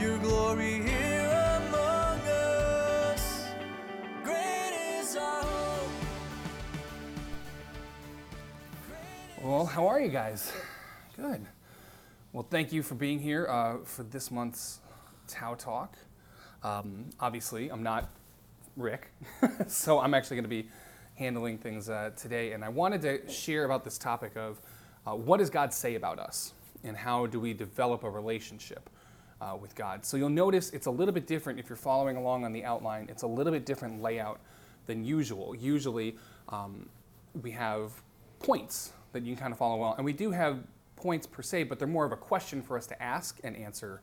Your glory here among us. Great is our hope. Well, how are you guys? Good. Well, thank you for being here uh, for this month's Tau Talk. Um, obviously, I'm not Rick, so I'm actually going to be handling things uh, today. And I wanted to share about this topic of uh, what does God say about us, and how do we develop a relationship uh, with God. So you'll notice it's a little bit different if you're following along on the outline. It's a little bit different layout than usual. Usually, um, we have points that you can kind of follow along, and we do have points per se, but they're more of a question for us to ask and answer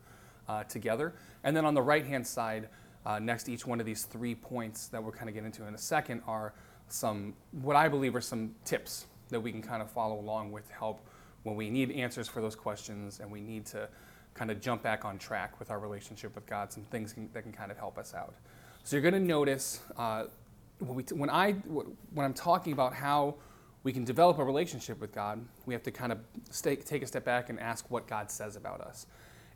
uh, together. And then on the right hand side, uh, next to each one of these three points that we'll kind of get into in a second, are some what I believe are some tips that we can kind of follow along with help when we need answers for those questions and we need to kind of jump back on track with our relationship with God, some things can, that can kind of help us out. So you're going to notice uh, when, we, when I when I'm talking about how we can develop a relationship with God, we have to kind of stay, take a step back and ask what God says about us.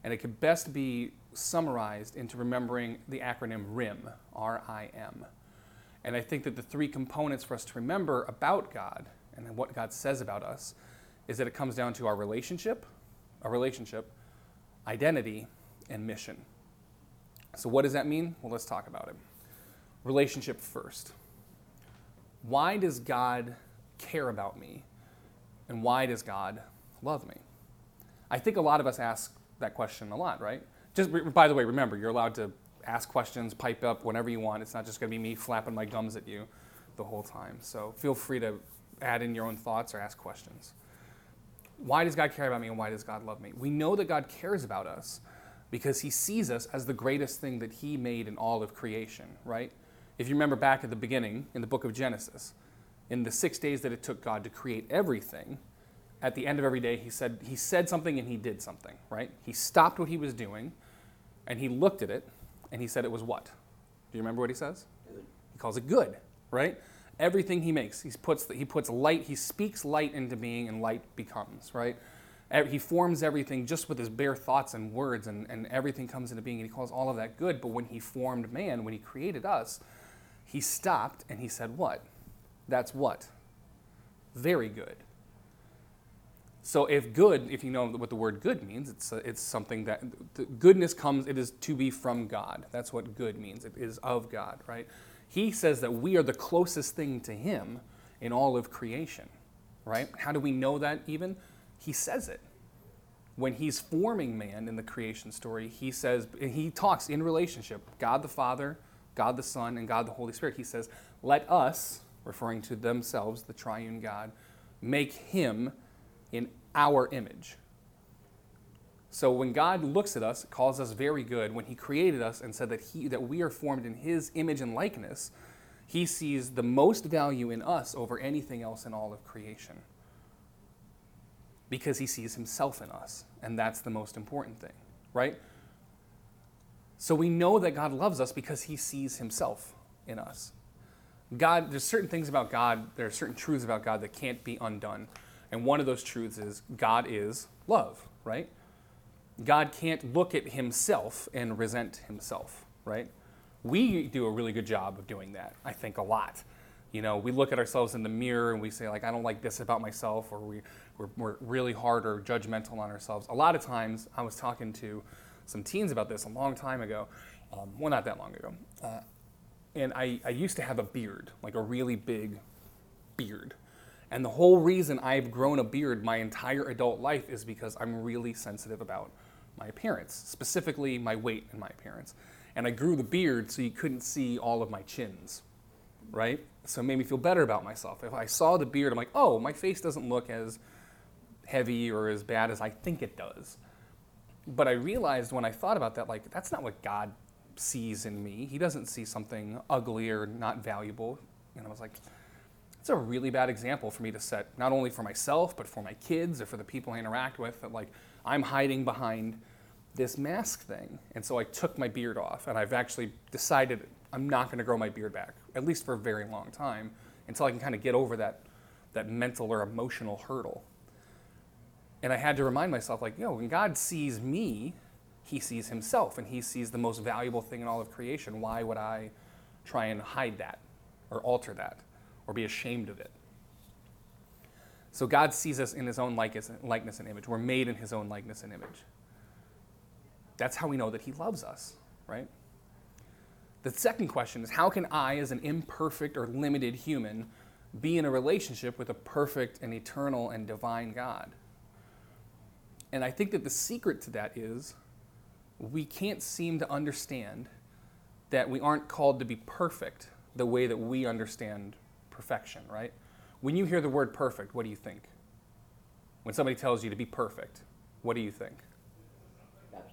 And it could best be summarized into remembering the acronym RIM, R I M. And I think that the three components for us to remember about God and what God says about us is that it comes down to our relationship, a relationship, identity, and mission. So, what does that mean? Well, let's talk about it. Relationship first. Why does God care about me? And why does God love me? I think a lot of us ask that question a lot, right? Just by the way, remember, you're allowed to ask questions, pipe up whenever you want. It's not just going to be me flapping my gums at you the whole time. So feel free to add in your own thoughts or ask questions. Why does God care about me and why does God love me? We know that God cares about us because he sees us as the greatest thing that he made in all of creation, right? If you remember back at the beginning in the book of Genesis, in the six days that it took God to create everything, at the end of every day, he said, he said something and he did something, right? He stopped what he was doing and he looked at it and he said it was what? Do you remember what he says? Good. He calls it good, right? Everything he makes, he puts, he puts light, he speaks light into being and light becomes, right? He forms everything just with his bare thoughts and words, and, and everything comes into being, and he calls all of that good. But when he formed man, when he created us, he stopped and he said, What? That's what? Very good. So if good, if you know what the word good means, it's, uh, it's something that goodness comes, it is to be from God. That's what good means. It is of God, right? He says that we are the closest thing to him in all of creation, right? How do we know that even? He says it. When he's forming man in the creation story, he says, he talks in relationship, God the Father, God the Son, and God the Holy Spirit. He says, let us, referring to themselves, the triune God, make him in our image. So when God looks at us, calls us very good, when he created us and said that he that we are formed in his image and likeness, he sees the most value in us over anything else in all of creation. Because he sees himself in us, and that's the most important thing, right? So we know that God loves us because he sees himself in us. God, there's certain things about God, there are certain truths about God that can't be undone. And one of those truths is God is love, right? God can't look at himself and resent himself, right? We do a really good job of doing that, I think, a lot. You know, we look at ourselves in the mirror and we say, like, I don't like this about myself, or we, we're, we're really hard or judgmental on ourselves. A lot of times, I was talking to some teens about this a long time ago. Um, well, not that long ago. Uh, and I, I used to have a beard, like a really big beard. And the whole reason I've grown a beard my entire adult life is because I'm really sensitive about my appearance, specifically my weight and my appearance. And I grew the beard so you couldn't see all of my chins, right? So it made me feel better about myself. If I saw the beard, I'm like, oh, my face doesn't look as heavy or as bad as I think it does. but I realized when I thought about that, like, that's not what God sees in me. He doesn't see something ugly or not valuable. And I was like, it's a really bad example for me to set, not only for myself, but for my kids or for the people I interact with, that like I'm hiding behind this mask thing. And so I took my beard off, and I've actually decided I'm not going to grow my beard back, at least for a very long time, until I can kind of get over that, that mental or emotional hurdle. And I had to remind myself, like, you know, when God sees me, he sees himself, and he sees the most valuable thing in all of creation. Why would I try and hide that or alter that or be ashamed of it? So God sees us in his own likeness, and image. We're made in his own likeness and image. That's how we know that he loves us, right? The second question is how can I, as an imperfect or limited human, be in a relationship with a perfect and eternal and divine God? And I think that the secret to that is we can't seem to understand that we aren't called to be perfect the way that we understand perfection, right? When you hear the word perfect, what do you think? When somebody tells you to be perfect, what do you think?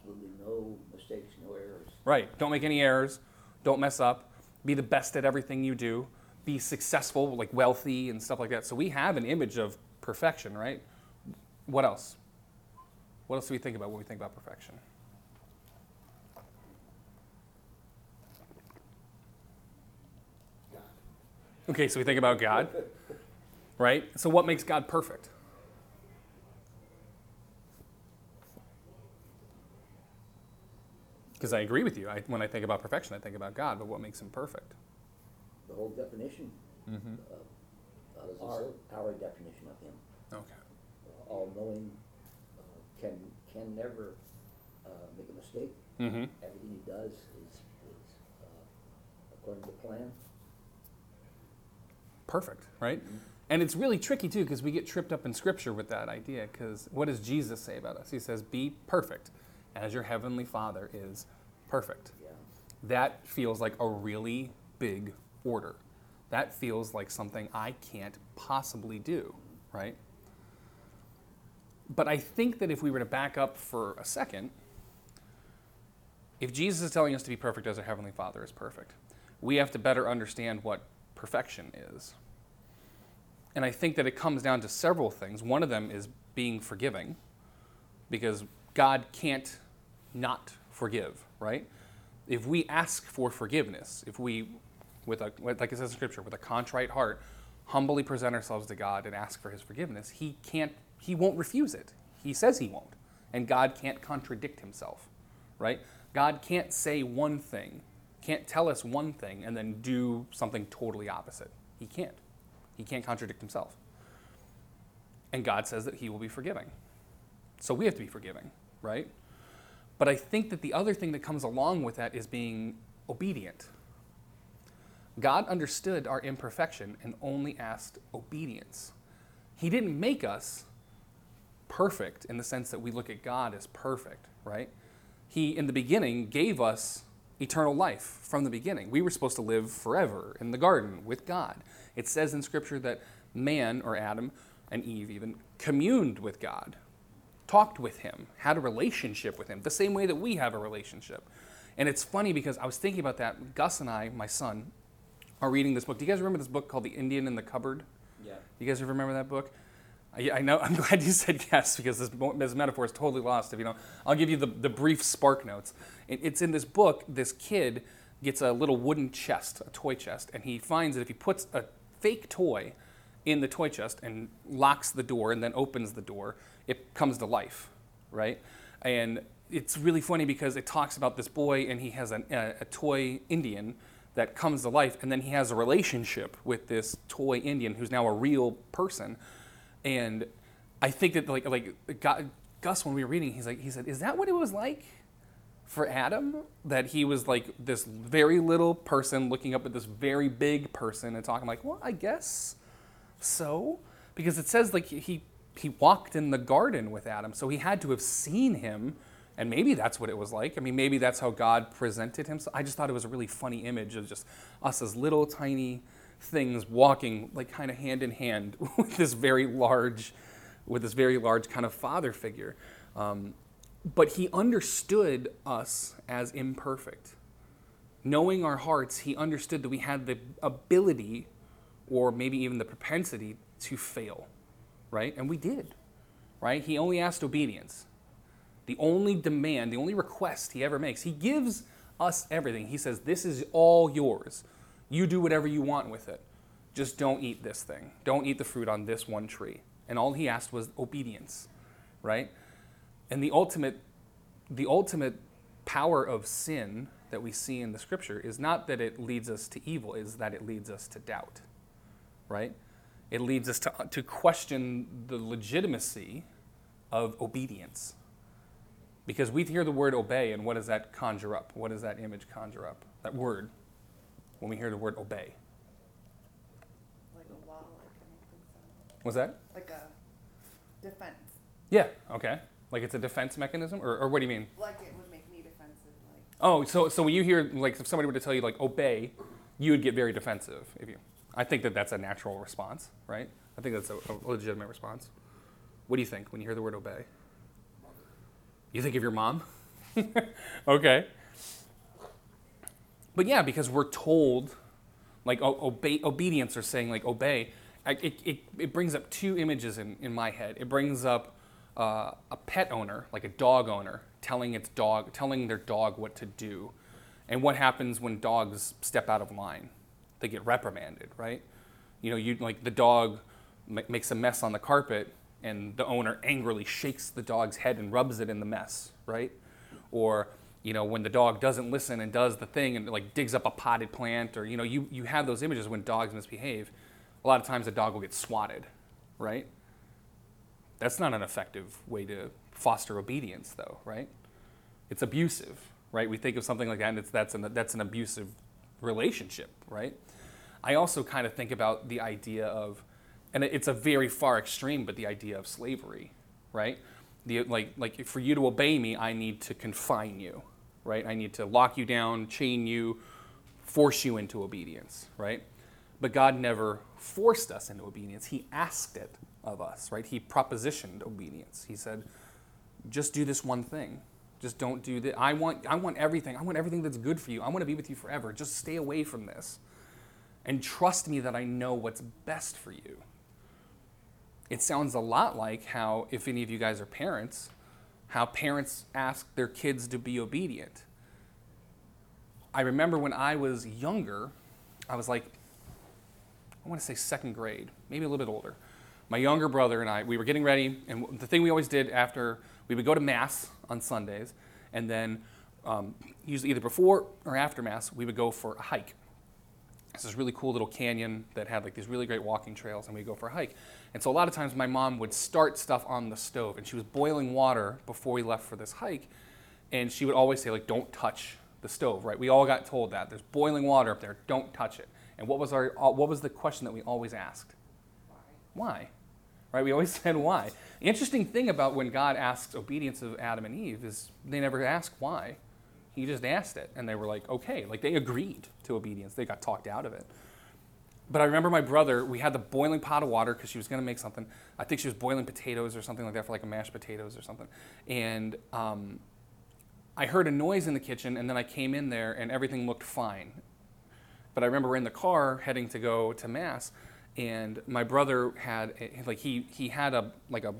absolutely no mistakes, no errors. Right. Don't make any errors. Don't mess up. Be the best at everything you do. Be successful, like wealthy and stuff like that. So we have an image of perfection, right? What else? What else do we think about when we think about perfection? God. Okay, so we think about God, right? So what makes God perfect? Because I agree with you. I, when I think about perfection, I think about God, but what makes him perfect? The whole definition, Mm-hmm. uh, that is our, our definition of him. Okay. Uh, All-knowing, uh, can, can never uh, make a mistake. Mm-hmm. Everything he does is, is uh, according to plan. perfect, right? And it's really tricky too because we get tripped up in scripture with that idea. Because what does Jesus say about us? He says, Be perfect as your heavenly Father is perfect. Yeah. That feels like a really big order. That feels like something I can't possibly do, right? But I think that if we were to back up for a second, if Jesus is telling us to be perfect as our Heavenly Father is perfect, we have to better understand what perfection is. And I think that it comes down to several things. One of them is being forgiving, because God can't not forgive, right? If we ask for forgiveness, if we, with a, like it says in Scripture, with a contrite heart, humbly present ourselves to God and ask for His forgiveness, He can't, He won't refuse it. He says He won't. And God can't contradict Himself, right? God can't say one thing, can't tell us one thing, and then do something totally opposite. He can't. He can't contradict Himself. And God says that He will be forgiving. So we have to be forgiving, right? But I think that the other thing that comes along with that is being obedient. God understood our imperfection and only asked obedience. He didn't make us perfect in the sense that we look at God as perfect, right? He, in the beginning, gave us eternal life from the beginning. We were supposed to live forever in the garden with God. It says in Scripture that man, or Adam and Eve even, communed with God, talked with him, had a relationship with him, the same way that we have a relationship. And it's funny because I was thinking about that. Gus and I, my son, are reading this book. Do you guys remember this book called The Indian in the Cupboard? Yeah. Do you guys remember that book? I, I know. I'm glad you said yes because this, this metaphor is totally lost. If you don't, I'll give you the, the brief spark notes. It, it's in this book. This kid gets a little wooden chest, a toy chest, and he finds that if he puts a fake toy in the toy chest and locks the door and then opens the door, it comes to life, right? And it's really funny because it talks about this boy and he has an, a, a toy Indian that comes to life, and then he has a relationship with this toy Indian who's now a real person. And I think that like like God, Gus, when we were reading, he's like he said, "Is that what it was like for Adam? That he was like this very little person looking up at this very big person and talking like, well, I guess so, because it says like he he walked in the garden with Adam, so he had to have seen him." And maybe that's what it was like. I mean, maybe that's how God presented himself. I just thought it was a really funny image of just us as little tiny things walking like kind of hand in hand with this very large, with this very large kind of father figure. Um, but he understood us as imperfect. Knowing our hearts, he understood that we had the ability or maybe even the propensity to fail, right? And we did, right? He only asked obedience. The only demand, the only request he ever makes, he gives us everything. He says, This is all yours. You do whatever you want with it. Just don't eat this thing. Don't eat the fruit on this one tree. And all he asked was obedience, right? And the ultimate, the ultimate power of sin that we see in the scripture is not that it leads us to evil, is that it leads us to doubt, right? It leads us to, to question the legitimacy of obedience. Because we hear the word obey, and what does that conjure up? What does that image conjure up? That word, when we hear the word obey. Like a wall, like so. Was that? Like a defense. Yeah, okay. Like it's a defense mechanism? Or, or what do you mean? Like it would make me defensive. Like Oh, so, so when you hear, like, if somebody were to tell you, like, obey, you would get very defensive. If you, I think that that's a natural response, right? I think that's a, a legitimate response. What do you think when you hear the word obey? You think of your mom? okay. But yeah, because we're told, like, o- obey, obedience or saying, like, obey, I, it, it, it brings up two images in, in my head. It brings up uh, a pet owner, like a dog owner, telling its dog, telling their dog what to do. And what happens when dogs step out of line? They get reprimanded, right? You know, you like the dog ma- makes a mess on the carpet, and the owner angrily shakes the dog's head and rubs it in the mess, right? Or you know, when the dog doesn't listen and does the thing and like digs up a potted plant, or you know, you, you have those images when dogs misbehave. A lot of times the dog will get swatted, right? That's not an effective way to foster obedience, though, right? It's abusive, right? We think of something like that, and it's, that's, an, that's an abusive relationship, right? I also kind of think about the idea of, and it's a very far extreme, but the idea of slavery, right? The, like, like for you to obey me, I need to confine you, right? I need to lock you down, chain you, force you into obedience, right? But God never forced us into obedience. He asked it of us, right? He propositioned obedience. He said, just do this one thing. Just don't do that. I want, I want everything. I want everything that's good for you. I want to be with you forever. Just stay away from this. And trust me that I know what's best for you. It sounds a lot like how, if any of you guys are parents, how parents ask their kids to be obedient. I remember when I was younger, I was like, I want to say second grade, maybe a little bit older. My younger brother and I, we were getting ready, and the thing we always did after we would go to mass on Sundays, and then um, usually either before or after mass, we would go for a hike. It's this really cool little canyon that had like these really great walking trails, and we'd go for a hike. And so a lot of times my mom would start stuff on the stove, and she was boiling water before we left for this hike, and she would always say like, "Don't touch the stove." Right? We all got told that there's boiling water up there. Don't touch it. And what was our uh, what was the question that we always asked? Why? Right? We always said why. The interesting thing about when God asks obedience of Adam and Eve is they never ask why. He just asked it, and they were like, okay, like they agreed to obedience. They got talked out of it. But I remember my brother, we had the boiling pot of water because she was going to make something. I think she was boiling potatoes or something like that for like a mashed potatoes or something. And um, I heard a noise in the kitchen, and then I came in there, and everything looked fine. But I remember we're in the car heading to go to mass, and my brother had like he he had a like a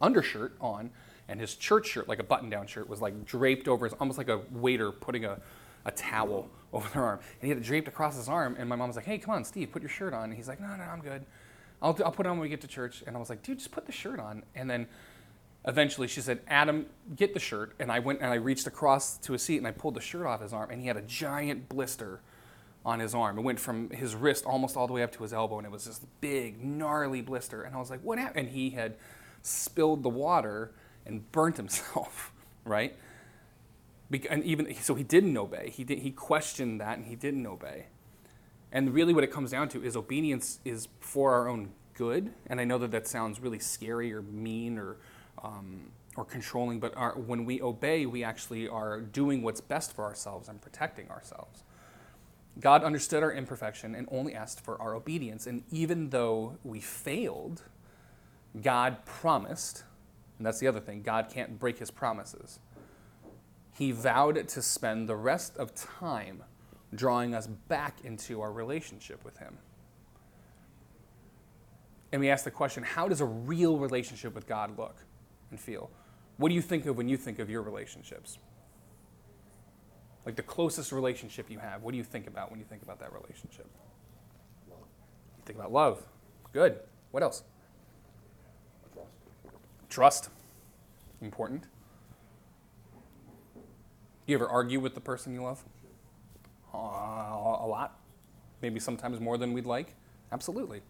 undershirt on, and his church shirt, like a button-down shirt, was like draped over his, almost like a waiter putting a, a towel over their arm, and he had it draped across his arm. And my mom was like, "Hey, come on, Steve, put your shirt on." And he's like, "No, no, I'm good. I'll I'll put it on when we get to church." And I was like, "Dude, just put the shirt on." And then eventually she said, Adam, get the shirt. And I went and I reached across to a seat and I pulled the shirt off his arm, and he had a giant blister on his arm. It went from his wrist almost all the way up to his elbow, and it was this big, gnarly blister. And I was like, what happened? And he had spilled the water and burnt himself, right? Bec- and even so, he didn't obey. He did, he questioned that, and he didn't obey. And really, what it comes down to is obedience is for our own good. And I know that that sounds really scary or mean or um, or controlling, but our, when we obey, we actually are doing what's best for ourselves and protecting ourselves. God understood our imperfection and only asked for our obedience. And even though we failed, God promised And that's the other thing God can't break his promises. He vowed to spend the rest of time drawing us back into our relationship with him. And we ask the question how does a real relationship with God look and feel? What do you think of when you think of your relationships? Like the closest relationship you have, what do you think about when you think about that relationship? Love, You think about love. Good. What else? trust. Trust. Important. Do You ever argue with the person you love? Uh, a lot. Maybe sometimes more than we'd like. Absolutely.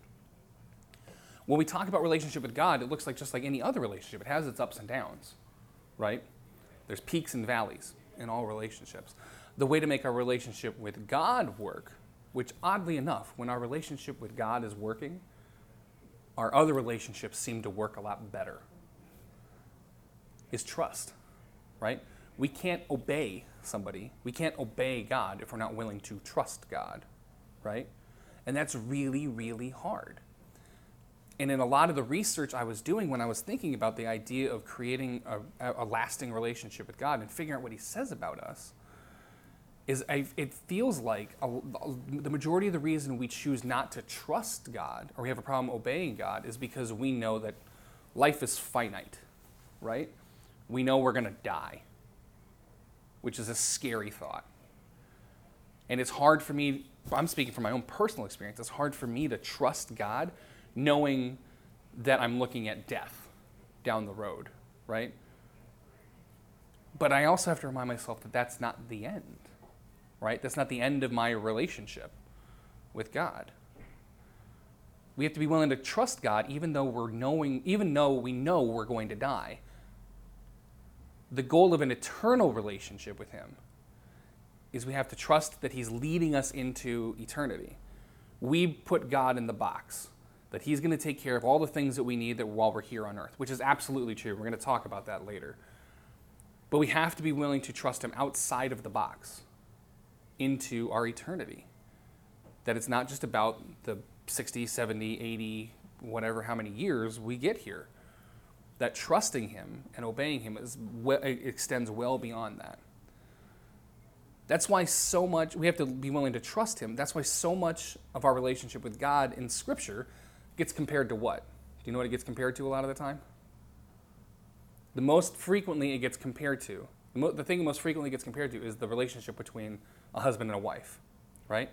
When we talk about relationship with God, it looks like just like any other relationship. It has its ups and downs, right? There's peaks and valleys in all relationships. The way to make our relationship with God work, which oddly enough, when our relationship with God is working, our other relationships seem to work a lot better is trust, right? We can't obey somebody. We can't obey God if we're not willing to trust God, right? And that's really, really hard. And in a lot of the research I was doing when I was thinking about the idea of creating a, a lasting relationship with God and figuring out what He says about us, is I, it feels like a, the majority of the reason we choose not to trust God or we have a problem obeying God is because we know that life is finite, right? We know we're going to die, which is a scary thought. And it's hard for me, I'm speaking from my own personal experience, it's hard for me to trust God knowing that I'm looking at death down the road, right? But I also have to remind myself that that's not the end, right? That's not the end of my relationship with God. We have to be willing to trust God even though we're knowing even though we know we're going to die. The goal of an eternal relationship with him is we have to trust that he's leading us into eternity. We put God in the box that he's going to take care of all the things that we need that while we're here on earth, which is absolutely true. We're going to talk about that later. But we have to be willing to trust him outside of the box into our eternity. That it's not just about the 60, 70, 80, whatever, how many years we get here. That trusting him and obeying him is, extends well beyond that. That's why so much, we have to be willing to trust him. That's why so much of our relationship with God in Scripture gets compared to what? Do you know what it gets compared to a lot of the time? The most frequently it gets compared to, the, mo- the thing it most frequently gets compared to is the relationship between a husband and a wife, right?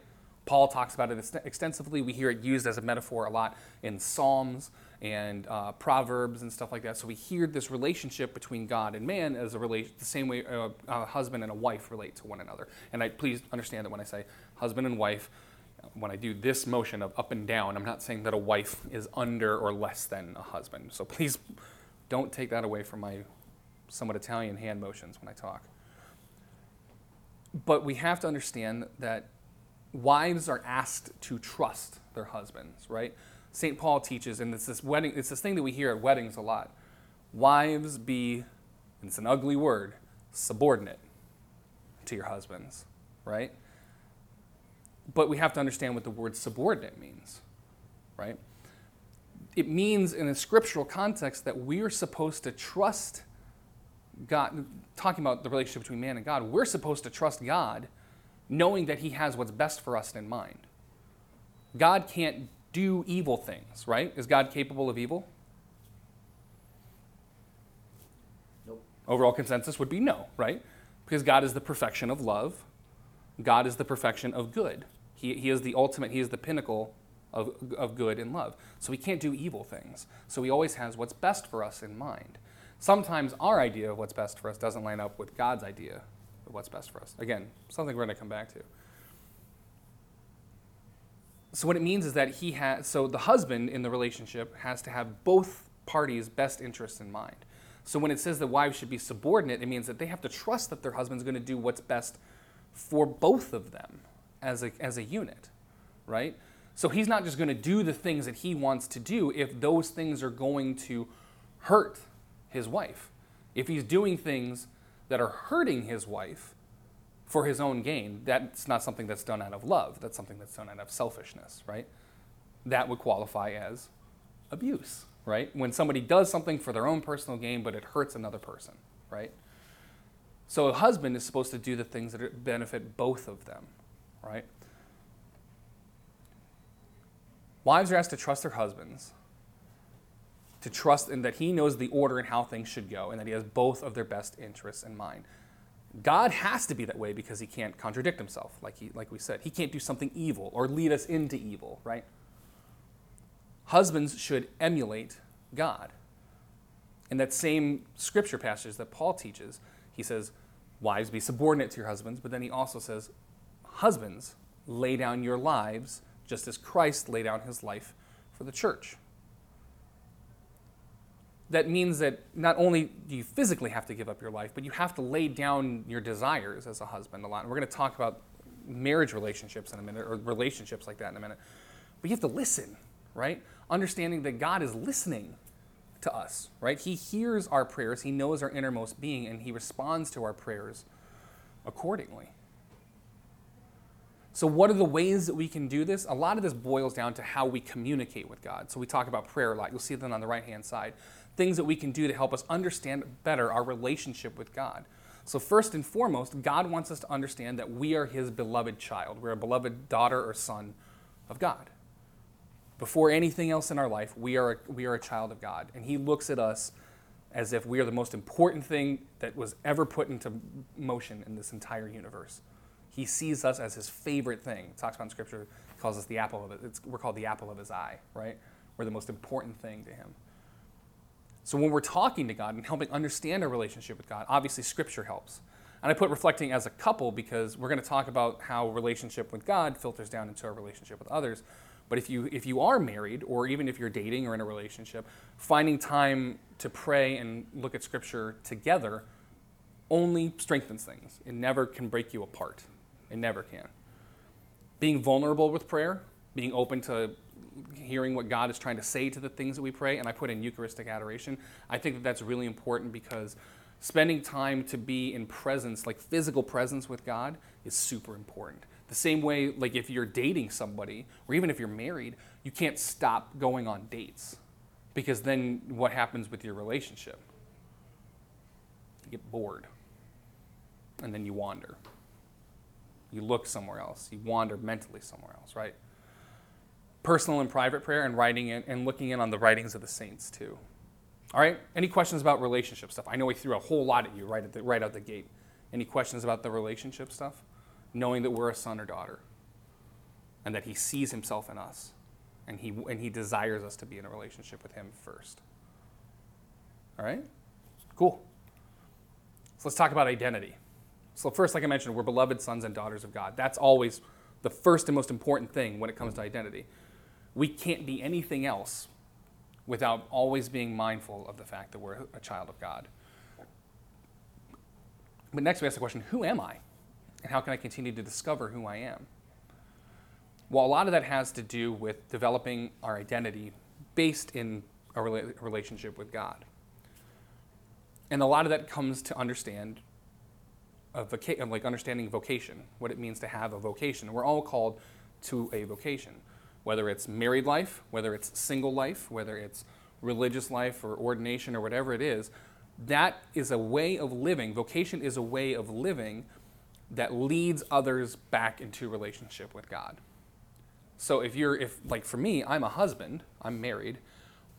Paul talks about it ext- extensively. We hear it used as a metaphor a lot in Psalms and uh, Proverbs and stuff like that. So we hear this relationship between God and man as a relation, the same way uh, a husband and a wife relate to one another. And I please understand that when I say husband and wife, when I do this motion of up and down, I'm not saying that a wife is under or less than a husband. So please don't take that away from my somewhat Italian hand motions when I talk. But we have to understand that wives are asked to trust their husbands, right? St. Paul teaches, and it's this wedding, it's this thing that we hear at weddings a lot. Wives be, it's an ugly word, subordinate to your husbands, right? But we have to understand what the word subordinate means, right? It means in a scriptural context that we are supposed to trust God, talking about the relationship between man and God, we're supposed to trust God knowing that He has what's best for us in mind. God can't do evil things, right? Is God capable of evil? Nope. Overall consensus would be no, right? Because God is the perfection of love, God is the perfection of good. He, he is the ultimate, He is the pinnacle of, of good and love. So He can't do evil things. So He always has what's best for us in mind. Sometimes our idea of what's best for us doesn't line up with God's idea of what's best for us. Again, something we're going to come back to. So what it means is that he has so the husband in the relationship has to have both parties' best interests in mind. So when it says that wives should be subordinate, it means that they have to trust that their husband's going to do what's best for both of them as a, as a unit, right? So he's not just going to do the things that he wants to do if those things are going to hurt his wife. If he's doing things that are hurting his wife for his own gain, that's not something that's done out of love. That's something that's done out of selfishness, right? That would qualify as abuse, right? When somebody does something for their own personal gain, but it hurts another person, right? So a husband is supposed to do the things that benefit both of them, right? Wives are asked to trust their husbands, to trust in that he knows the order and how things should go, and that he has both of their best interests in mind. God has to be that way because he can't contradict himself, like, he, like we said. He can't do something evil or lead us into evil, right? Husbands should emulate God. In that same scripture passage that Paul teaches, he says, Wives, be subordinate to your husbands, but then he also says, Husbands, lay down your lives just as Christ laid down his life for the church. That means that not only do you physically have to give up your life, but you have to lay down your desires as a husband a lot. And we're going to talk about marriage relationships in a minute, or relationships like that in a minute. But you have to listen, right? Understanding that God is listening to us, right? He hears our prayers, He knows our innermost being, and He responds to our prayers accordingly. So, what are the ways that we can do this? A lot of this boils down to how we communicate with God. So, we talk about prayer a lot. You'll see them on the right hand side. Things that we can do to help us understand better our relationship with God. So, first and foremost, God wants us to understand that we are His beloved child. We're a beloved daughter or son of God. Before anything else in our life, we are, a, we are a child of God. And He looks at us as if we are the most important thing that was ever put into motion in this entire universe. He sees us as his favorite thing. It talks about in scripture, he calls us the apple of it. It's, we're called the apple of his eye, right? We're the most important thing to him. So when we're talking to God and helping understand our relationship with God, obviously scripture helps. And I put reflecting as a couple because we're going to talk about how relationship with God filters down into our relationship with others. But if you if you are married or even if you're dating or in a relationship, finding time to pray and look at scripture together only strengthens things. It never can break you apart. It never can. Being vulnerable with prayer, being open to hearing what God is trying to say to the things that we pray, and I put in Eucharistic adoration, I think that that's really important because spending time to be in presence, like physical presence with God, is super important. The same way, like if you're dating somebody, or even if you're married, you can't stop going on dates because then what happens with your relationship? You get bored and then you wander. You look somewhere else. You wander mentally somewhere else, right? Personal and private prayer and writing it and looking in on the writings of the saints too. All right? Any questions about relationship stuff? I know we threw a whole lot at you right, at the, right out the gate. Any questions about the relationship stuff? Knowing that we're a son or daughter and that he sees himself in us and he, and he desires us to be in a relationship with him first. All right? Cool. So let's talk about identity. So, first, like I mentioned, we're beloved sons and daughters of God. That's always the first and most important thing when it comes to identity. We can't be anything else without always being mindful of the fact that we're a child of God. But next, we ask the question who am I? And how can I continue to discover who I am? Well, a lot of that has to do with developing our identity based in a rela- relationship with God. And a lot of that comes to understand a voca- like understanding vocation, what it means to have a vocation. We're all called to a vocation, whether it's married life, whether it's single life, whether it's religious life or ordination or whatever it is. That is a way of living. Vocation is a way of living that leads others back into relationship with God. So if you're if like for me, I'm a husband, I'm married,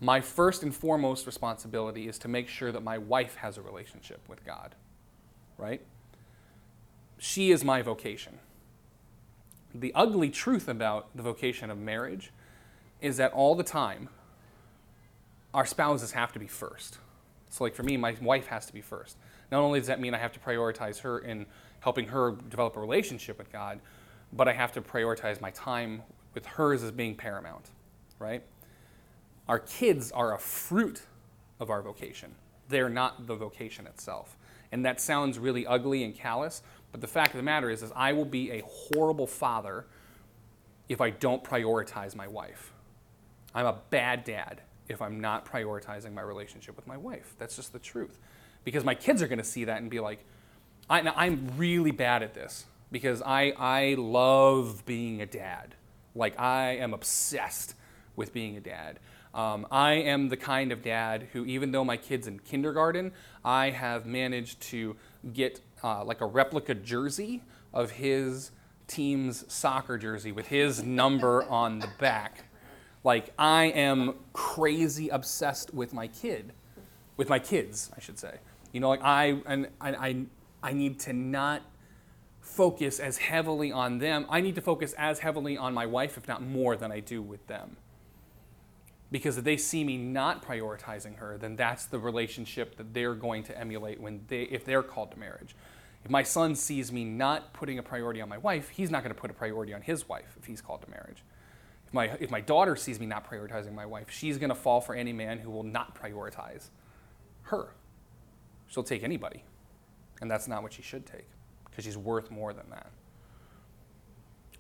my first and foremost responsibility is to make sure that my wife has a relationship with God. Right? She is my vocation. The ugly truth about the vocation of marriage is that all the time, our spouses have to be first. So, like for me, my wife has to be first. Not only does that mean I have to prioritize her in helping her develop a relationship with God, but I have to prioritize my time with hers as being paramount, right? Our kids are a fruit of our vocation. They're not the vocation itself. And that sounds really ugly and callous, but the fact of the matter is, is I will be a horrible father if I don't prioritize my wife. I'm a bad dad if I'm not prioritizing my relationship with my wife. That's just the truth. Because my kids are going to see that and be like, I, am really bad at this because I, I love being a dad. Like, I am obsessed with being a dad. Um, I am the kind of dad who, even though my kid's in kindergarten, I have managed to get uh, like a replica jersey of his team's soccer jersey with his number on the back. Like, I am crazy obsessed with my kid, with my kids, I should say. You know, like, I, and I, I, I need to not focus as heavily on them. I need to focus as heavily on my wife, if not more, than I do with them because if they see me not prioritizing her, then that's the relationship that they're going to emulate when they, if they're called to marriage. If my son sees me not putting a priority on my wife, he's not going to put a priority on his wife if he's called to marriage. If my, if my daughter sees me not prioritizing my wife, she's going to fall for any man who will not prioritize her. She'll take anybody. And that's not what she should take because she's worth more than that.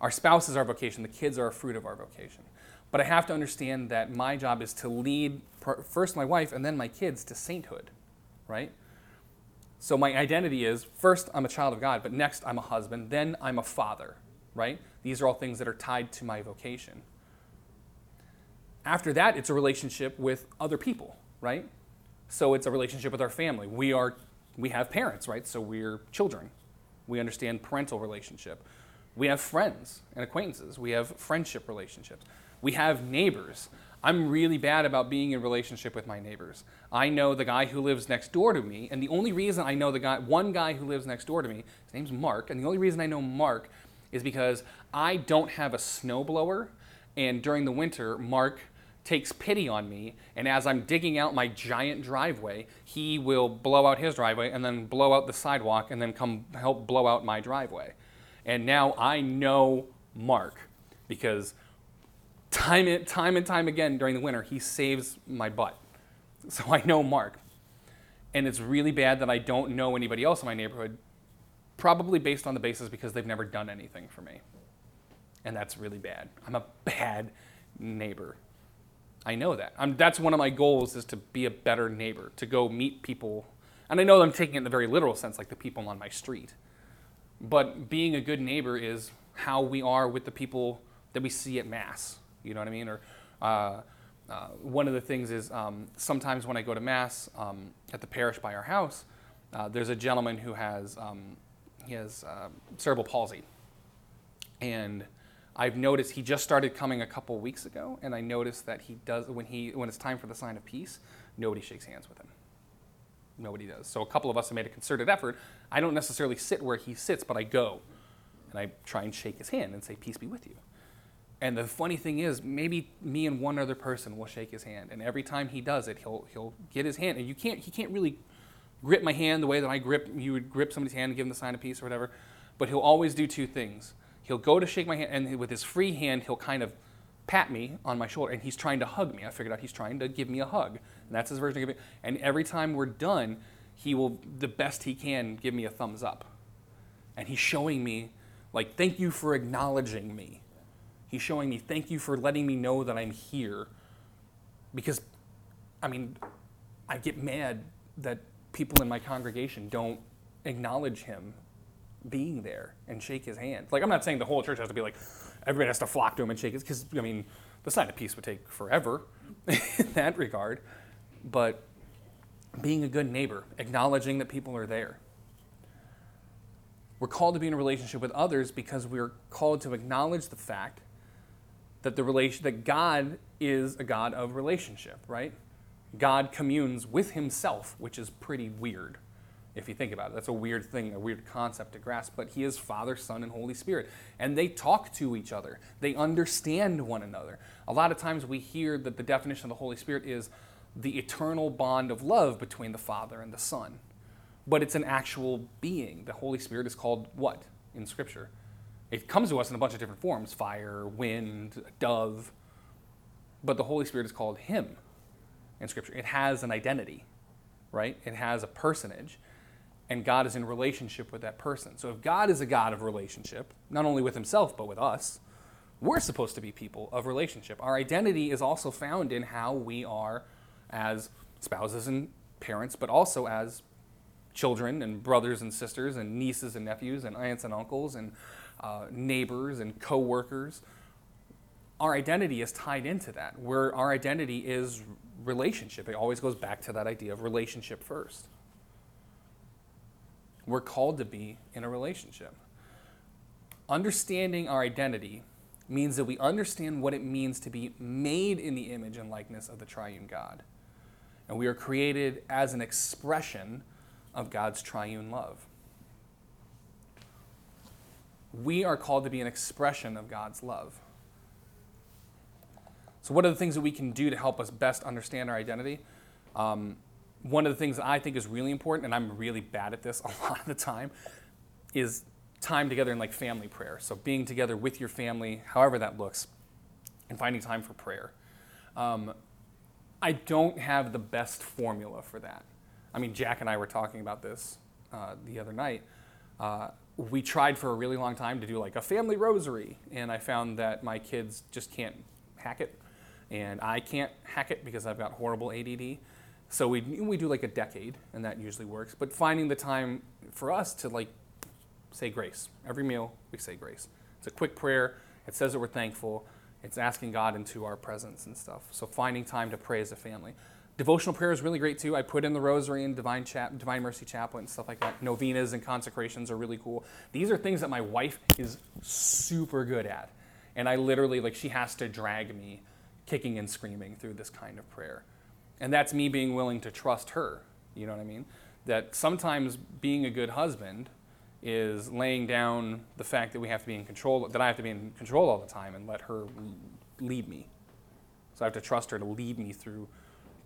Our spouse is our vocation, the kids are a fruit of our vocation. But I have to understand that my job is to lead first my wife and then my kids to sainthood, right? So my identity is first I'm a child of God, but next I'm a husband, then I'm a father, right? These are all things that are tied to my vocation. After that, it's a relationship with other people, right? So it's a relationship with our family. We are we have parents, right? So we're children. We understand parental relationship. We have friends and acquaintances. We have friendship relationships. We have neighbors. I'm really bad about being in relationship with my neighbors. I know the guy who lives next door to me, and the only reason I know the guy, one guy who lives next door to me, his name's Mark, and the only reason I know Mark is because I don't have a snowblower, and during the winter, Mark takes pity on me, and as I'm digging out my giant driveway, he will blow out his driveway and then blow out the sidewalk and then come help blow out my driveway. And now I know Mark because time and time and time again during the winter, he saves my butt. So I know Mark. And it's really bad that I don't know anybody else in my neighborhood, probably based on the basis because they've never done anything for me. And that's really bad. I'm a bad neighbor. I know that. I'm, that's one of my goals is to be a better neighbor, to go meet people. And I know I'm taking it in the very literal sense, like the people on my street. But being a good neighbor is how we are with the people that we see at Mass. You know what I mean? Or uh, uh, one of the things is um, sometimes when I go to Mass um, at the parish by our house, uh, there's a gentleman who has, um, he has uh, cerebral palsy. And I've noticed he just started coming a couple weeks ago, and I noticed that he does when he when it's time for the sign of peace, nobody shakes hands with him. Nobody does. So a couple of us have made a concerted effort. I don't necessarily sit where he sits, but I go, and I try and shake his hand and say, "Peace be with you." And the funny thing is, maybe me and one other person will shake his hand, and every time he does it, he'll he'll get his hand, and you can't he can't really grip my hand the way that I grip you would grip somebody's hand and give them the sign of peace or whatever, but he'll always do two things. He'll go to shake my hand, and with his free hand, he'll kind of pat me on my shoulder, and he's trying to hug me. I figured out he's trying to give me a hug, and that's his version of giving. And every time we're done, he will, the best he can, give me a thumbs up, and he's showing me, like, thank you for acknowledging me. He's showing me, thank you for letting me know that I'm here, because, I mean, I get mad that people in my congregation don't acknowledge him being there and shake his hand. Like, I'm not saying the whole church has to be like, everybody has to flock to him and shake his, because, I mean, the sign of peace would take forever in that regard. But being a good neighbor, acknowledging that people are there. We're called to be in a relationship with others because we're called to acknowledge the fact that the relation that God is a God of relationship, right? God communes with himself, which is pretty weird if you think about it. That's a weird thing, a weird concept to grasp, but he is Father, Son, and Holy Spirit. And they talk to each other, they understand one another. A lot of times we hear that the definition of the Holy Spirit is the eternal bond of love between the Father and the Son. But it's an actual being. The Holy Spirit is called what in Scripture? It comes to us in a bunch of different forms fire, wind, dove. But the Holy Spirit is called Him in Scripture. It has an identity, right? It has a personage and God is in relationship with that person. So if God is a God of relationship, not only with himself, but with us, we're supposed to be people of relationship. Our identity is also found in how we are as spouses and parents, but also as children and brothers and sisters and nieces and nephews and aunts and uncles and uh, neighbors and co-workers. our identity is tied into that. Where our identity is relationship. It always goes back to that idea of relationship first. We're called to be in a relationship. Understanding our identity means that we understand what it means to be made in the image and likeness of the triune God. And we are created as an expression of God's triune love. We are called to be an expression of God's love. So, what are the things that we can do to help us best understand our identity? Um, one of the things that I think is really important, and I'm really bad at this a lot of the time, is time together in like family prayer. So, being together with your family, however that looks, and finding time for prayer. Um, I don't have the best formula for that. I mean, Jack and I were talking about this uh, the other night. Uh, we tried for a really long time to do like a family rosary, and I found that my kids just can't hack it, and I can't hack it because I've got horrible ADD. So we, we do like a decade, and that usually works. But finding the time for us to like say grace every meal, we say grace. It's a quick prayer. It says that we're thankful. It's asking God into our presence and stuff. So finding time to pray as a family. Devotional prayer is really great too. I put in the rosary and divine divine mercy chaplet and stuff like that. Novenas and consecrations are really cool. These are things that my wife is super good at. And I literally like she has to drag me kicking and screaming through this kind of prayer. And that's me being willing to trust her. You know what I mean? That sometimes being a good husband is laying down the fact that we have to be in control, that I have to be in control all the time and let her lead me. So I have to trust her to lead me through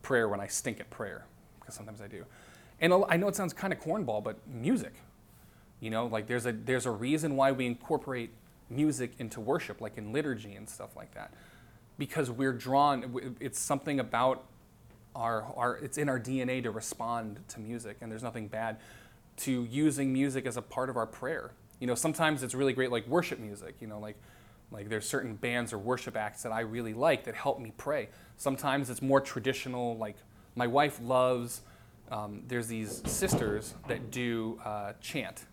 prayer when I stink at prayer, because sometimes I do. And I know it sounds kind of cornball, but music. You know, like there's a there's a reason why we incorporate music into worship, like in liturgy and stuff like that, because we're drawn. It's something about our our. It's in our DNA to respond to music, and there's nothing bad to using music as a part of our prayer. You know, sometimes it's really great, like worship music. You know, like like there's certain bands or worship acts that I really like that help me pray. Sometimes it's more traditional. Like my wife loves. Um, there's these sisters that do uh, chant,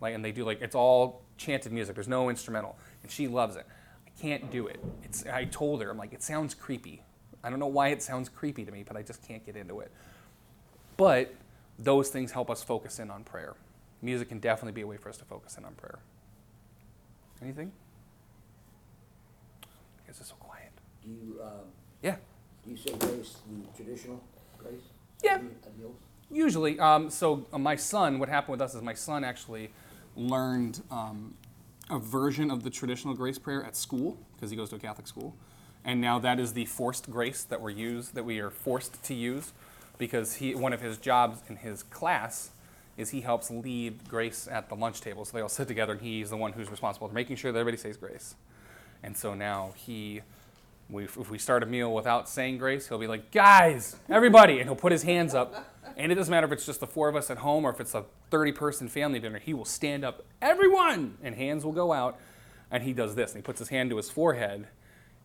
like and they do like it's all chanted music. There's no instrumental, and she loves it. I can't do it. It's I told her I'm like it sounds creepy. I don't know why it sounds creepy to me, but I just can't get into it. But those things help us focus in on prayer. Music can definitely be a way for us to focus in on prayer. Anything? I it so quiet. Do you, um, Yeah, do you say grace, the traditional grace? Yeah. At usually. Um, so uh, my son, what happened with us is my son actually learned um, a version of the traditional grace prayer at school because he goes to a Catholic school, and now that is the forced grace that we're used that we are forced to use because he one of his jobs in his class is he helps lead grace at the lunch table. So they all sit together, and he's the one who's responsible for making sure that everybody says grace. And so now he, we, if we start a meal without saying grace, he'll be like, guys, everybody, and he'll put his hands up. And it doesn't matter if it's just the four of us at home or if it's a 30 person family dinner, he will stand up, everyone, and hands will go out. And he does this, and he puts his hand to his forehead.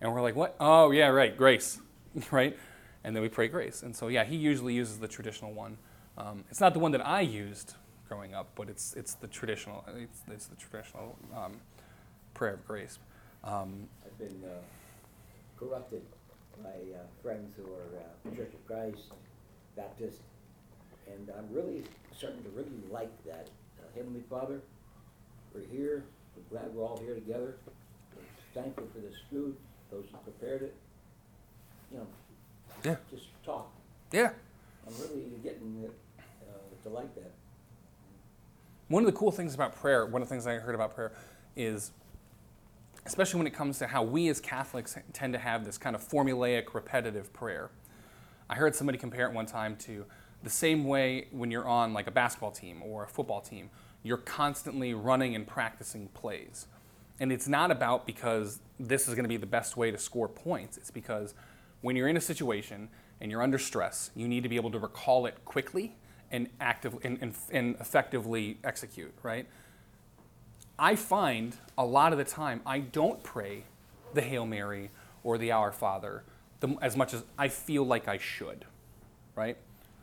And we're like, what? Oh, yeah, right, grace, right? And then we pray grace. And so, yeah, he usually uses the traditional one. Um, it's not the one that I used growing up, but it's, it's the traditional, it's, it's the traditional um, prayer of grace. Um, I've been uh, corrupted by uh, friends who are uh, Church of Christ, Baptist, and I'm really starting to really like that. Uh, Heavenly Father, we're here, we're glad we're all here together. We're thankful for this food, those who prepared it. You know, yeah, just talk. yeah. I'm really getting it, uh, to like that. One of the cool things about prayer, one of the things I heard about prayer is, especially when it comes to how we as Catholics tend to have this kind of formulaic, repetitive prayer. I heard somebody compare it one time to the same way when you're on like a basketball team or a football team, you're constantly running and practicing plays. And it's not about because this is going to be the best way to score points. It's because when you're in a situation and you're under stress, you need to be able to recall it quickly and actively and, and, and effectively execute, right? I find a lot of the time I don't pray the Hail Mary or the Our Father the, as much as I feel like I should, right?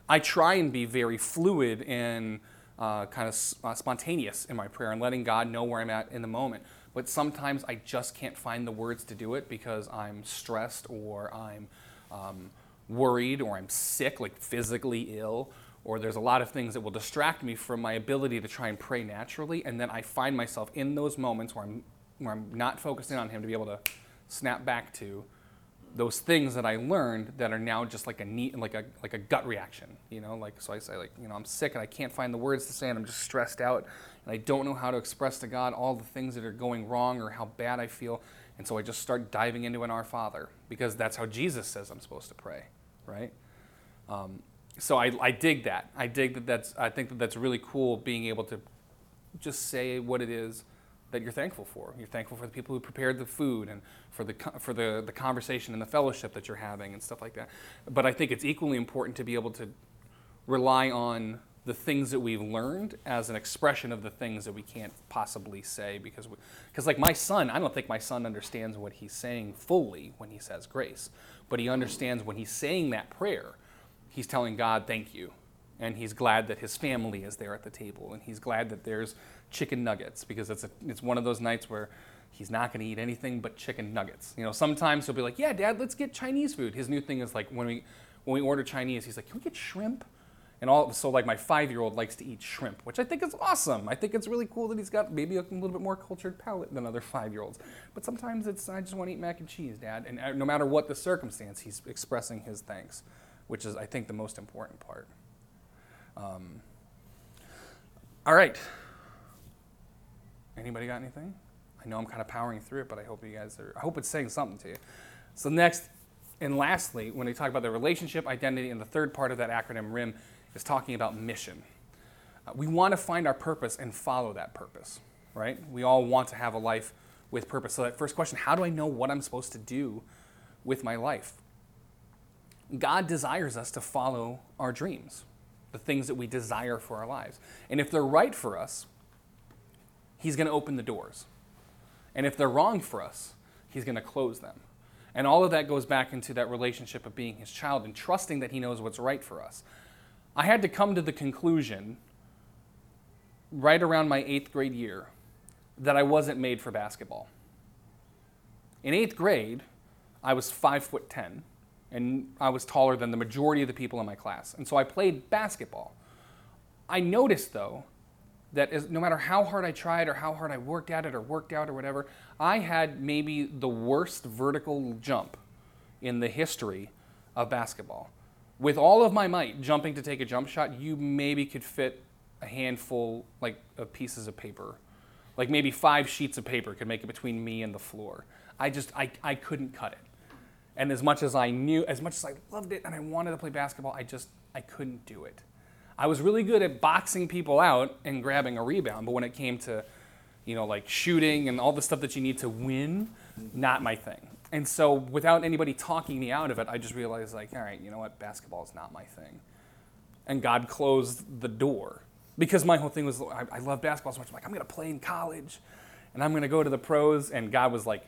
I try and be very fluid and uh, kind of uh, spontaneous in my prayer and letting God know where I'm at in the moment. But sometimes I just can't find the words to do it because I'm stressed or I'm um, worried or I'm sick, like physically ill, or there's a lot of things that will distract me from my ability to try and pray naturally. And then I find myself in those moments where I'm, where I'm not focusing on Him to be able to snap back to those things that I learned that are now just like a neat, like a like a gut reaction, you know. Like so, I say like you know I'm sick and I can't find the words to say, and I'm just stressed out, and I don't know how to express to God all the things that are going wrong or how bad I feel, and so I just start diving into an Our Father because that's how Jesus says I'm supposed to pray, right? Um, so I, I dig that. I dig that. That's I think that that's really cool being able to just say what it is that you're thankful for. You're thankful for the people who prepared the food and for the for the, the conversation and the fellowship that you're having and stuff like that. But I think it's equally important to be able to rely on the things that we've learned as an expression of the things that we can't possibly say because because like my son, I don't think my son understands what he's saying fully when he says grace, but he understands when he's saying that prayer, he's telling God thank you and he's glad that his family is there at the table and he's glad that there's chicken nuggets because it's a, it's one of those nights where he's not going to eat anything but chicken nuggets. You know, sometimes he'll be like, "Yeah, dad, let's get Chinese food." His new thing is like when we when we order Chinese, he's like, "Can we get shrimp?" And all so like my 5-year-old likes to eat shrimp, which I think is awesome. I think it's really cool that he's got maybe a little bit more cultured palate than other 5-year-olds. But sometimes it's I just want to eat mac and cheese, dad. And uh, no matter what the circumstance, he's expressing his thanks, which is I think the most important part. Um, all right. Anybody got anything? I know I'm kind of powering through it, but I hope you guys are. I hope it's saying something to you. So next, and lastly, when we talk about the relationship, identity, and the third part of that acronym RIM is talking about mission. Uh, we want to find our purpose and follow that purpose, right? We all want to have a life with purpose. So that first question: How do I know what I'm supposed to do with my life? God desires us to follow our dreams, the things that we desire for our lives. And if they're right for us, He's going to open the doors. And if they're wrong for us, He's going to close them. And all of that goes back into that relationship of being His child and trusting that He knows what's right for us. I had to come to the conclusion right around my eighth grade year that I wasn't made for basketball. In eighth grade, I was five foot ten and I was taller than the majority of the people in my class. And so I played basketball. I noticed, though, that as, no matter how hard I tried or how hard I worked at it or worked out or whatever, I had maybe the worst vertical jump in the history of basketball. With all of my might jumping to take a jump shot, you maybe could fit a handful like of pieces of paper. Like maybe five sheets of paper could make it between me and the floor. I just I, I couldn't cut it. And as much as I knew, as much as I loved it and I wanted to play basketball, I just I couldn't do it. I was really good at boxing people out and grabbing a rebound, but when it came to, you know, like shooting and all the stuff that you need to win, not my thing. And so without anybody talking me out of it, I just realized like, all right, you know what, basketball is not my thing. And God closed the door because my whole thing was I, I love basketball so much. I'm like, I'm gonna play in college, and I'm gonna go to the pros. And God was like,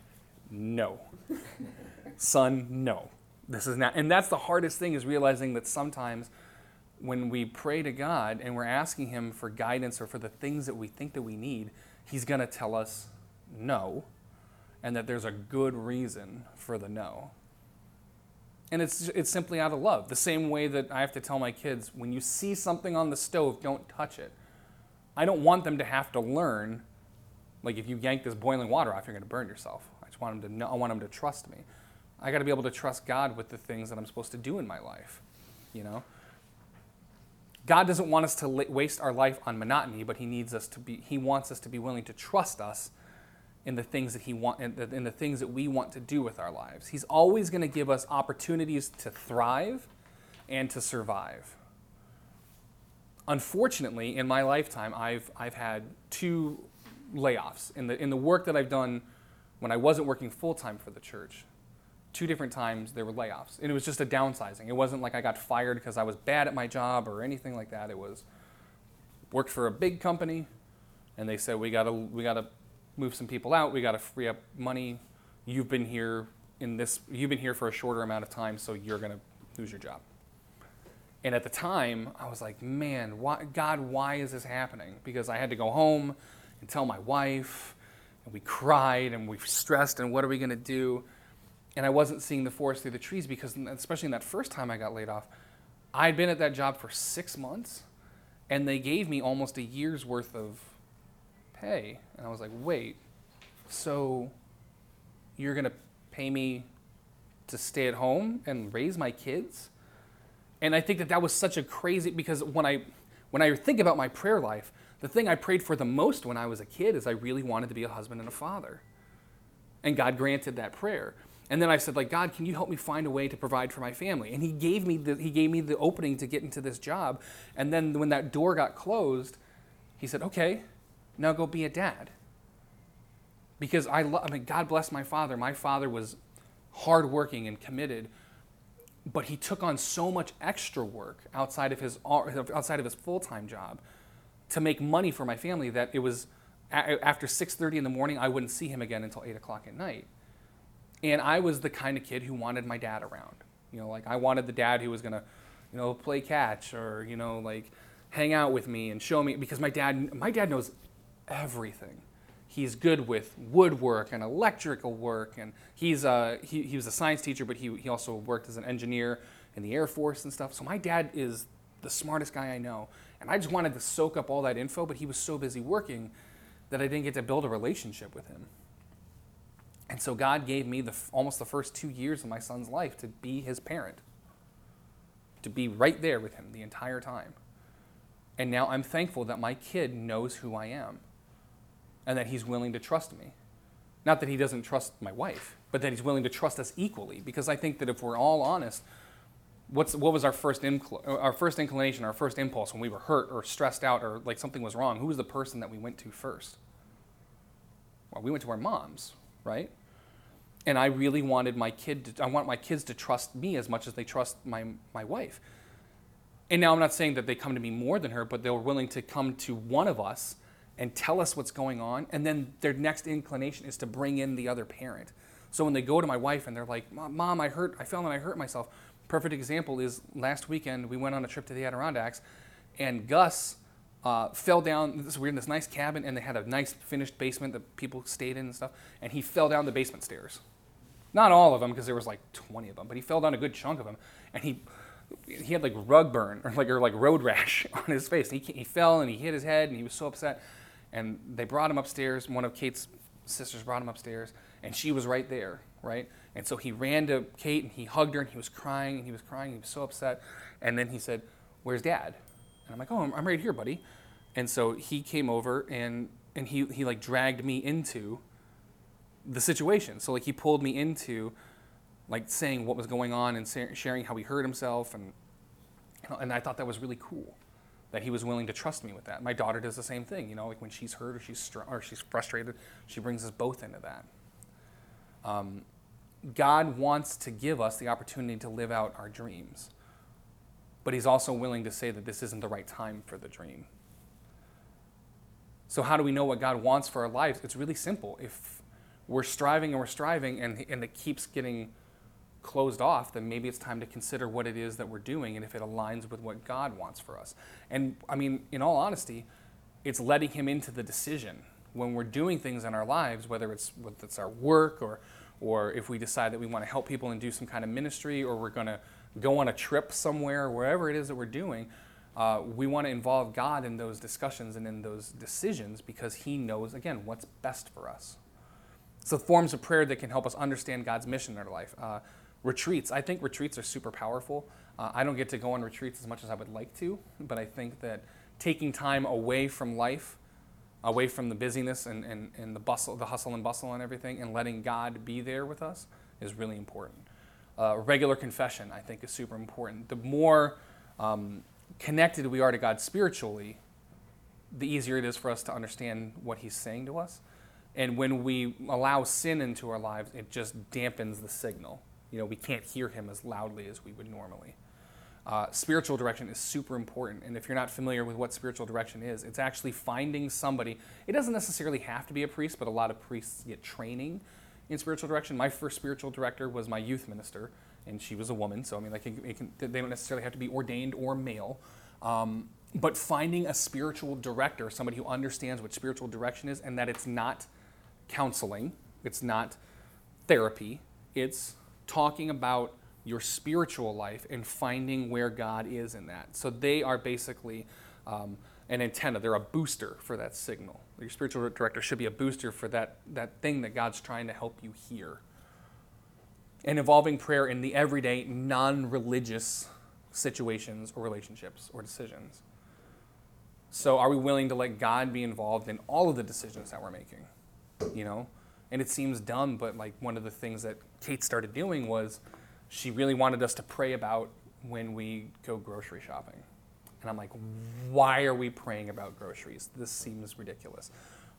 no son, no. This is not. And that's the hardest thing is realizing that sometimes when we pray to God and we're asking Him for guidance or for the things that we think that we need, He's going to tell us no, and that there's a good reason for the no. And it's, it's simply out of love. The same way that I have to tell my kids when you see something on the stove, don't touch it. I don't want them to have to learn, like if you yank this boiling water off, you're going to burn yourself. I just want them to know, I want them to trust me. I got to be able to trust God with the things that I'm supposed to do in my life, you know? God doesn't want us to waste our life on monotony, but he needs us to be he wants us to be willing to trust us in the things that he want in the, in the things that we want to do with our lives. He's always going to give us opportunities to thrive and to survive. Unfortunately, in my lifetime, I've I've had two layoffs in the in the work that I've done when I wasn't working full time for the church two different times there were layoffs and it was just a downsizing. It wasn't like i got fired because i was bad at my job or anything like that. It was worked for a big company and they said we got to we got to move some people out. We got to free up money. You've been here in this you've been here for a shorter amount of time so you're going to lose your job. And at the time, I was like, man, why, God, why is this happening? Because I had to go home and tell my wife, and we cried and we stressed, and what are we going to do? And I wasn't seeing the forest through the trees because, especially in that first time I got laid off, I'd been at that job for six months, and they gave me almost a year's worth of pay. And I was like, wait, so you're to pay me to stay at home and raise my kids? And I think that that was such a crazy because when I when I think about my prayer life, the thing I prayed for the most when I was a kid is I really wanted to be a husband and a father. And God granted that prayer. And then I said like God, can you help me find a way to provide for my family? And he gave me the he gave me the opening to get into this job. And then when that door got closed, he said, "Okay, now go be a dad." Because I, lo- I mean, God bless my father. My father was hardworking and committed, but he took on so much extra work outside of his outside of his full-time job to make money for my family that it was after 6.30 in the morning i wouldn't see him again until 8 o'clock at night and i was the kind of kid who wanted my dad around. You know like i wanted the dad who was going to you know play catch or you know like hang out with me and show me because my dad my dad knows everything. He's good with woodwork and electrical work and he's uh, he, he was a science teacher but he, he also worked as an engineer in the air force and stuff. So my dad is the smartest guy i know. And i just wanted to soak up all that info but he was so busy working that i didn't get to build a relationship with him and so god gave me the almost the first two years of my son's life to be his parent to be right there with him the entire time and now i'm thankful that my kid knows who i am and that he's willing to trust me. Not that he doesn't trust my wife, but that he's willing to trust us equally. Because I think that if we're all honest, what's, what was our first, incl- our first inclination, our first impulse when we were hurt or stressed out or like something was wrong? Who was the person that we went to first? Well, we went to our moms, right? And I really wanted my kid to, I want my kids to trust me as much as they trust my, my wife. And now I'm not saying that they come to me more than her, but they were willing to come to one of us and tell us what's going on. And then their next inclination is to bring in the other parent. So when they go to my wife and they're like, Mom, I hurt, I fell and I hurt myself. Perfect example is last weekend we went on a trip to the Adirondacks and Gus uh, fell down. This, we were in this nice cabin and they had a nice finished basement that people stayed in and stuff. And he fell down the basement stairs. Not all of them because there was like 20 of them, but he fell down a good chunk of them. And he, he had like rug burn or like, or like road rash on his face. He, he fell and he hit his head and he was so upset and they brought him upstairs. One of Kate's sisters brought him upstairs, and she was right there, right? And so he ran to Kate and he hugged her and he was crying and he was crying. And he was so upset. And then he said, "Where's Dad?" And I'm like, "Oh, I'm, I'm right here, buddy." And so he came over and and he he like dragged me into the situation. So like he pulled me into like saying what was going on and sharing how he hurt himself and and I thought that was really cool that he was willing to trust me with that. My daughter does the same thing, you know, like when she's hurt or she's str- or she's frustrated, she brings us both into that. Um, God wants to give us the opportunity to live out our dreams, but He's also willing to say that this isn't the right time for the dream. So, how do we know what God wants for our lives? It's really simple. If we're striving and we're striving and, and it keeps getting closed off, then maybe it's time to consider what it is that we're doing and if it aligns with what God wants for us. And I mean, in all honesty, it's letting Him into the decision when we're doing things in our lives, whether it's whether it's our work or or if we decide that we want to help people and do some kind of ministry, or we're going to go on a trip somewhere, wherever it is that we're doing. Uh, we want to involve God in those discussions and in those decisions because He knows, again, what's best for us. So, forms of prayer that can help us understand God's mission in our life. Uh, retreats. I think retreats are super powerful. Uh, I don't get to go on retreats as much as I would like to, but I think that taking time away from life, away from the busyness and, and, and the bustle, the hustle and bustle and everything, and letting God be there with us is really important. Uh, regular confession, I think, is super important. The more um, connected we are to God spiritually, the easier it is for us to understand what He's saying to us. And when we allow sin into our lives, it just dampens the signal. You know, we can't hear Him as loudly as we would normally. Uh, spiritual direction is super important. And if you're not familiar with what spiritual direction is, it's actually finding somebody. It doesn't necessarily have to be a priest, but a lot of priests get training in spiritual direction. My first spiritual director was my youth minister, and she was a woman. So I mean, like, can, they don't necessarily have to be ordained or male. Um, but finding a spiritual director, somebody who understands what spiritual direction is, and that it's not counseling, it's not therapy, it's talking about your spiritual life and finding where God is in that. So they are basically um, an antenna, they're a booster for that signal. Your spiritual director should be a booster for that, that thing that God's trying to help you hear. And involving prayer in the everyday, non religious situations or relationships or decisions. So, are we willing to let God be involved in all of the decisions that we're making? You know? And it seems dumb, but like one of the things that Kate started doing was she really wanted us to pray about when we go grocery shopping. And I'm like, why are we praying about groceries? This seems ridiculous.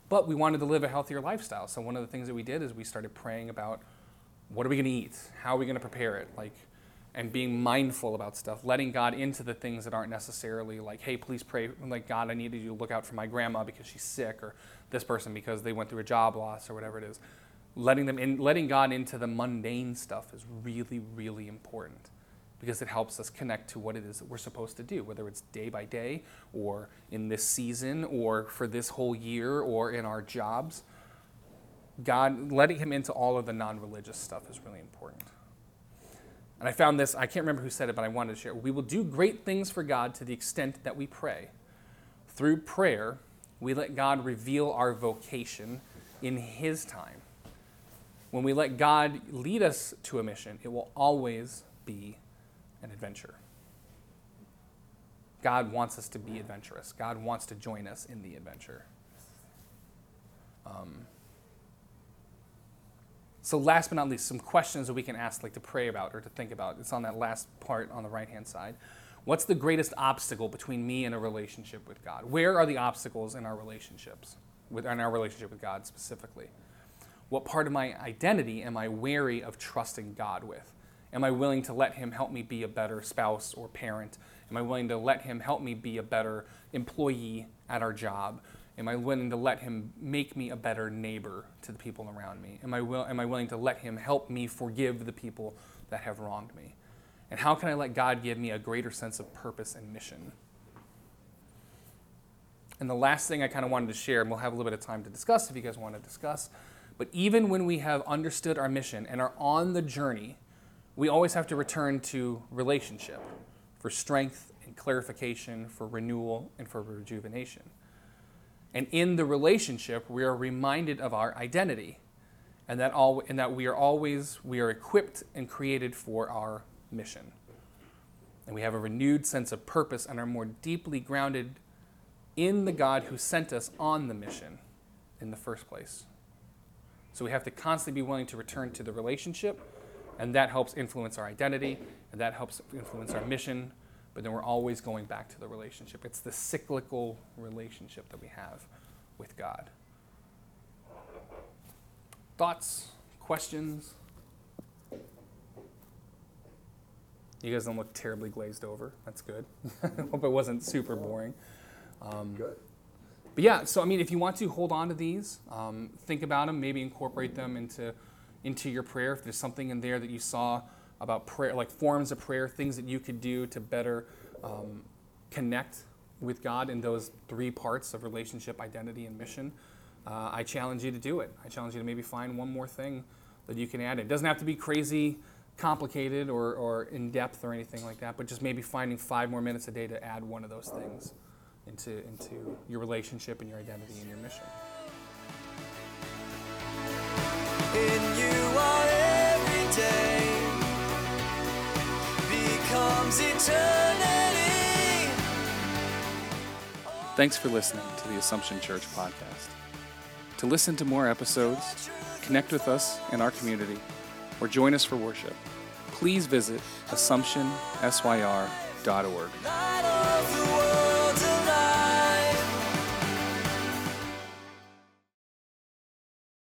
But we wanted to live a healthier lifestyle. So, one of the things that we did is we started praying about what are we going to eat? How are we going to prepare it? Like, and being mindful about stuff, letting God into the things that aren't necessarily like, hey, please pray, like, God, I need you to look out for my grandma because she's sick, or this person because they went through a job loss, or whatever it is. Letting them in, letting God into the mundane stuff is really, really important because it helps us connect to what it is that we're supposed to do, whether it's day by day, or in this season, or for this whole year, or in our jobs. God, letting Him into all of the non religious stuff is really important. And I found this, I can't remember who said it, but I wanted to share. We will do great things for God to the extent that we pray. Through prayer, we let God reveal our vocation in His time. When we let God lead us to a mission, it will always be an adventure. God wants us to be adventurous. God wants to join us in the adventure. Um, so, last but not least, some questions that we can ask, like to pray about or to think about. It's on that last part on the right hand side. What's the greatest obstacle between me and a relationship with God? Where are the obstacles in our relationships, with, in our relationship with God specifically? What part of my identity am I wary of trusting God with? Am I willing to let Him help me be a better spouse or parent? Am I willing to let Him help me be a better employee at our job? Am I willing to let Him make me a better neighbor to the people around me? Am I, will, am I willing to let Him help me forgive the people that have wronged me? And how can I let God give me a greater sense of purpose and mission? And the last thing I kind of wanted to share, and we'll have a little bit of time to discuss if you guys want to discuss, but even when we have understood our mission and are on the journey, we always have to return to relationship for strength and clarification, for renewal and for rejuvenation. And in the relationship, we are reminded of our identity and that, all, and that we are always we are equipped and created for our mission. And we have a renewed sense of purpose and are more deeply grounded in the God who sent us on the mission in the first place. So we have to constantly be willing to return to the relationship, and that helps influence our identity, and that helps influence our mission, but then we're always going back to the relationship. It's the cyclical relationship that we have with God. Thoughts, questions? You guys don't look terribly glazed over. That's good. Hope it wasn't super boring. Um, Good. but yeah, so I mean, if you want to hold on to these, um, think about them, maybe incorporate them into into your prayer. If there's something in there that you saw about prayer, like forms of prayer, things that you could do to better um, connect with God in those three parts of relationship, identity, and mission, uh, I challenge you to do it. I challenge you to maybe find one more thing that you can add. It doesn't have to be crazy complicated or, or in depth or anything like that, but just maybe finding five more minutes a day to add one of those things into, into your relationship and your identity and your mission. In eternity. Thanks for listening to the Assumption Church podcast. To listen to more episodes, connect with us in our community, or join us for worship, please visit AssumptionSYR.org.